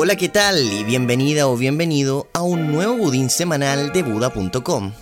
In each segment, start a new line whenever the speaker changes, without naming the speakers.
Hola, ¿qué tal? Y bienvenida o bienvenido a un nuevo budín semanal de Buda.com.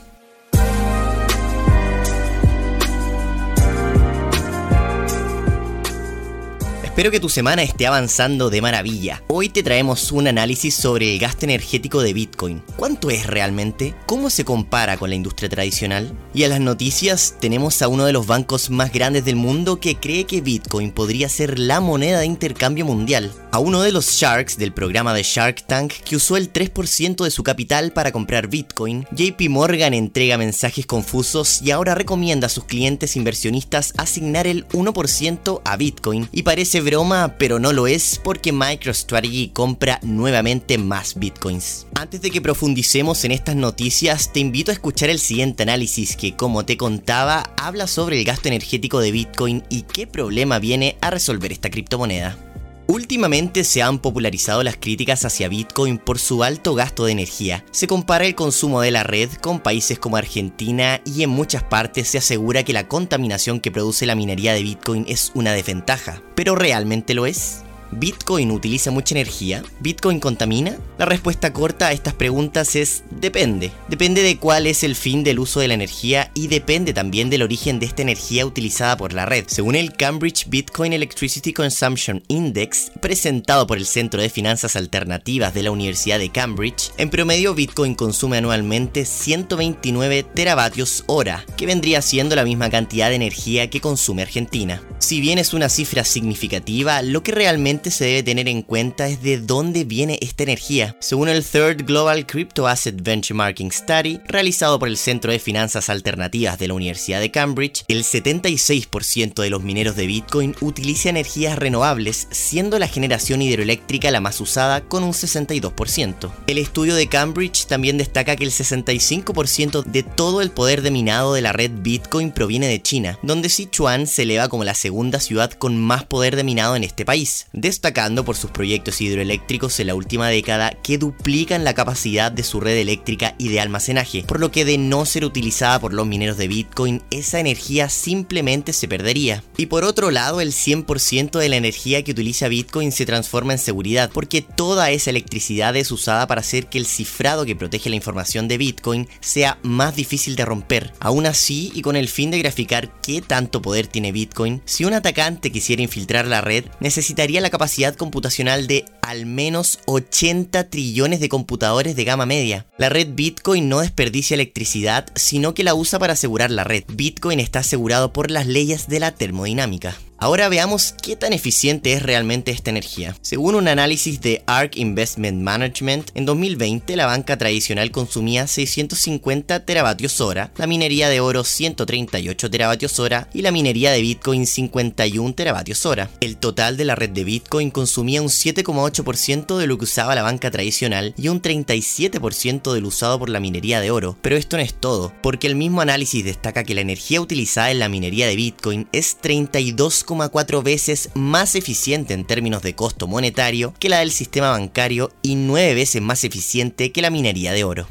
Espero que tu semana esté avanzando de maravilla. Hoy te traemos un análisis sobre el gasto energético de Bitcoin. ¿Cuánto es realmente? ¿Cómo se compara con la industria tradicional? Y a las noticias tenemos a uno de los bancos más grandes del mundo que cree que Bitcoin podría ser la moneda de intercambio mundial. A uno de los Sharks del programa de Shark Tank que usó el 3% de su capital para comprar Bitcoin, JP Morgan entrega mensajes confusos y ahora recomienda a sus clientes inversionistas asignar el 1% a Bitcoin y parece broma, pero no lo es porque MicroStrategy compra nuevamente más bitcoins. Antes de que profundicemos en estas noticias, te invito a escuchar el siguiente análisis que, como te contaba, habla sobre el gasto energético de Bitcoin y qué problema viene a resolver esta criptomoneda. Últimamente se han popularizado las críticas hacia Bitcoin por su alto gasto de energía. Se compara el consumo de la red con países como Argentina y en muchas partes se asegura que la contaminación que produce la minería de Bitcoin es una desventaja. ¿Pero realmente lo es? ¿Bitcoin utiliza mucha energía? ¿Bitcoin contamina? La respuesta corta a estas preguntas es depende. Depende de cuál es el fin del uso de la energía y depende también del origen de esta energía utilizada por la red. Según el Cambridge Bitcoin Electricity Consumption Index, presentado por el Centro de Finanzas Alternativas de la Universidad de Cambridge, en promedio Bitcoin consume anualmente 129 teravatios hora, que vendría siendo la misma cantidad de energía que consume Argentina. Si bien es una cifra significativa, lo que realmente se debe tener en cuenta es de dónde viene esta energía. Según el Third Global Crypto Asset Benchmarking Study, realizado por el Centro de Finanzas Alternativas de la Universidad de Cambridge, el 76% de los mineros de Bitcoin utiliza energías renovables, siendo la generación hidroeléctrica la más usada con un 62%. El estudio de Cambridge también destaca que el 65% de todo el poder de minado de la red Bitcoin proviene de China, donde Sichuan se eleva como la segunda ciudad con más poder de minado en este país destacando por sus proyectos hidroeléctricos en la última década que duplican la capacidad de su red eléctrica y de almacenaje, por lo que de no ser utilizada por los mineros de Bitcoin, esa energía simplemente se perdería. Y por otro lado, el 100% de la energía que utiliza Bitcoin se transforma en seguridad, porque toda esa electricidad es usada para hacer que el cifrado que protege la información de Bitcoin sea más difícil de romper. Aún así, y con el fin de graficar qué tanto poder tiene Bitcoin, si un atacante quisiera infiltrar la red, necesitaría la capacidad computacional de al menos 80 trillones de computadores de gama media. La red Bitcoin no desperdicia electricidad, sino que la usa para asegurar la red. Bitcoin está asegurado por las leyes de la termodinámica. Ahora veamos qué tan eficiente es realmente esta energía. Según un análisis de ARK Investment Management, en 2020 la banca tradicional consumía 650 teravatios hora, la minería de oro 138 teravatios hora y la minería de Bitcoin 51 teravatios hora. El total de la red de Bitcoin consumía un 7,8% de lo que usaba la banca tradicional y un 37% del usado por la minería de oro. Pero esto no es todo, porque el mismo análisis destaca que la energía utilizada en la minería de Bitcoin es 32 2,4 veces más eficiente en términos de costo monetario que la del sistema bancario y 9 veces más eficiente que la minería de oro.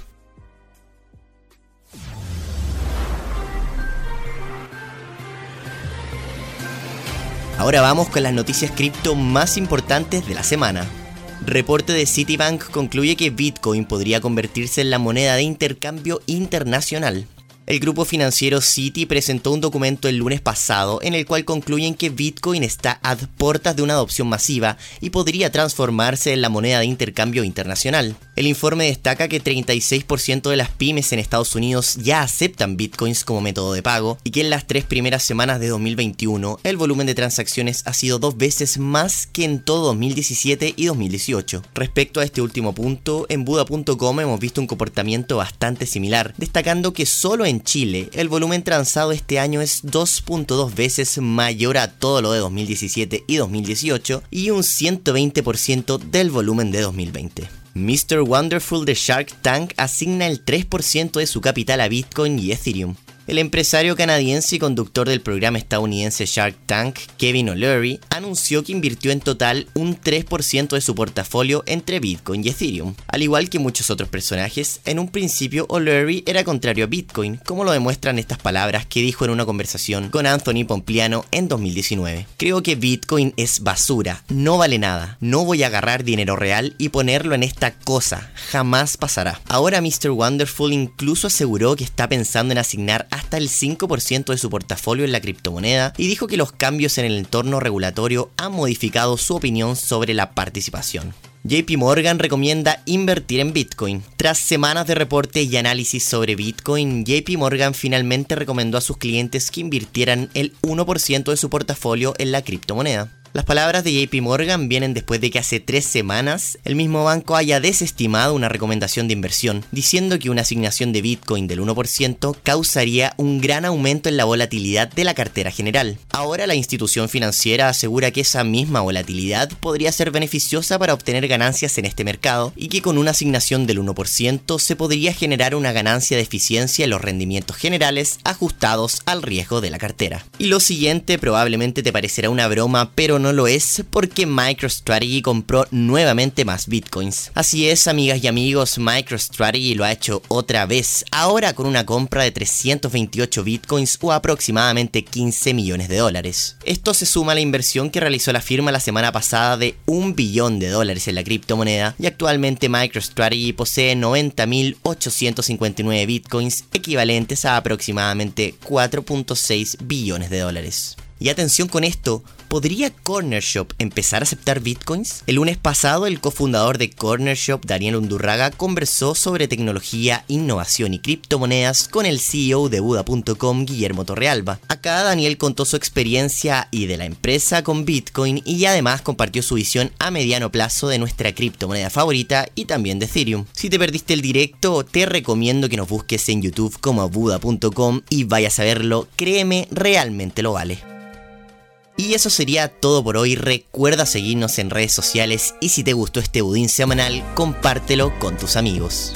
Ahora vamos con las noticias cripto más importantes de la semana. Reporte de Citibank concluye que Bitcoin podría convertirse en la moneda de intercambio internacional. El grupo financiero Citi presentó un documento el lunes pasado en el cual concluyen que Bitcoin está a puertas de una adopción masiva y podría transformarse en la moneda de intercambio internacional. El informe destaca que 36% de las pymes en Estados Unidos ya aceptan Bitcoins como método de pago y que en las tres primeras semanas de 2021 el volumen de transacciones ha sido dos veces más que en todo 2017 y 2018. Respecto a este último punto, en Buda.com hemos visto un comportamiento bastante similar, destacando que solo en Chile, el volumen transado este año es 2.2 veces mayor a todo lo de 2017 y 2018 y un 120% del volumen de 2020. Mr. Wonderful de Shark Tank asigna el 3% de su capital a Bitcoin y Ethereum. El empresario canadiense y conductor del programa estadounidense Shark Tank, Kevin O'Leary, anunció que invirtió en total un 3% de su portafolio entre Bitcoin y Ethereum. Al igual que muchos otros personajes, en un principio O'Leary era contrario a Bitcoin, como lo demuestran estas palabras que dijo en una conversación con Anthony Pompliano en 2019. Creo que Bitcoin es basura, no vale nada, no voy a agarrar dinero real y ponerlo en esta cosa, jamás pasará. Ahora Mr. Wonderful incluso aseguró que está pensando en asignar hasta el 5% de su portafolio en la criptomoneda y dijo que los cambios en el entorno regulatorio han modificado su opinión sobre la participación. JP Morgan recomienda invertir en Bitcoin. Tras semanas de reportes y análisis sobre Bitcoin, JP Morgan finalmente recomendó a sus clientes que invirtieran el 1% de su portafolio en la criptomoneda. Las palabras de JP Morgan vienen después de que hace tres semanas el mismo banco haya desestimado una recomendación de inversión, diciendo que una asignación de Bitcoin del 1% causaría un gran aumento en la volatilidad de la cartera general. Ahora la institución financiera asegura que esa misma volatilidad podría ser beneficiosa para obtener ganancias en este mercado y que con una asignación del 1% se podría generar una ganancia de eficiencia en los rendimientos generales ajustados al riesgo de la cartera. Y lo siguiente probablemente te parecerá una broma, pero no no lo es porque MicroStrategy compró nuevamente más bitcoins. Así es, amigas y amigos, MicroStrategy lo ha hecho otra vez, ahora con una compra de 328 bitcoins o aproximadamente 15 millones de dólares. Esto se suma a la inversión que realizó la firma la semana pasada de un billón de dólares en la criptomoneda y actualmente MicroStrategy posee 90.859 bitcoins equivalentes a aproximadamente 4.6 billones de dólares. Y atención con esto, ¿podría Corner Shop empezar a aceptar bitcoins? El lunes pasado, el cofundador de Corner Shop, Daniel Undurraga, conversó sobre tecnología, innovación y criptomonedas con el CEO de Buda.com, Guillermo Torrealba. Acá Daniel contó su experiencia y de la empresa con Bitcoin y además compartió su visión a mediano plazo de nuestra criptomoneda favorita y también de Ethereum. Si te perdiste el directo, te recomiendo que nos busques en YouTube como Buda.com y vayas a verlo, créeme, realmente lo vale. Y eso sería todo por hoy. Recuerda seguirnos en redes sociales y si te gustó este budín semanal, compártelo con tus amigos.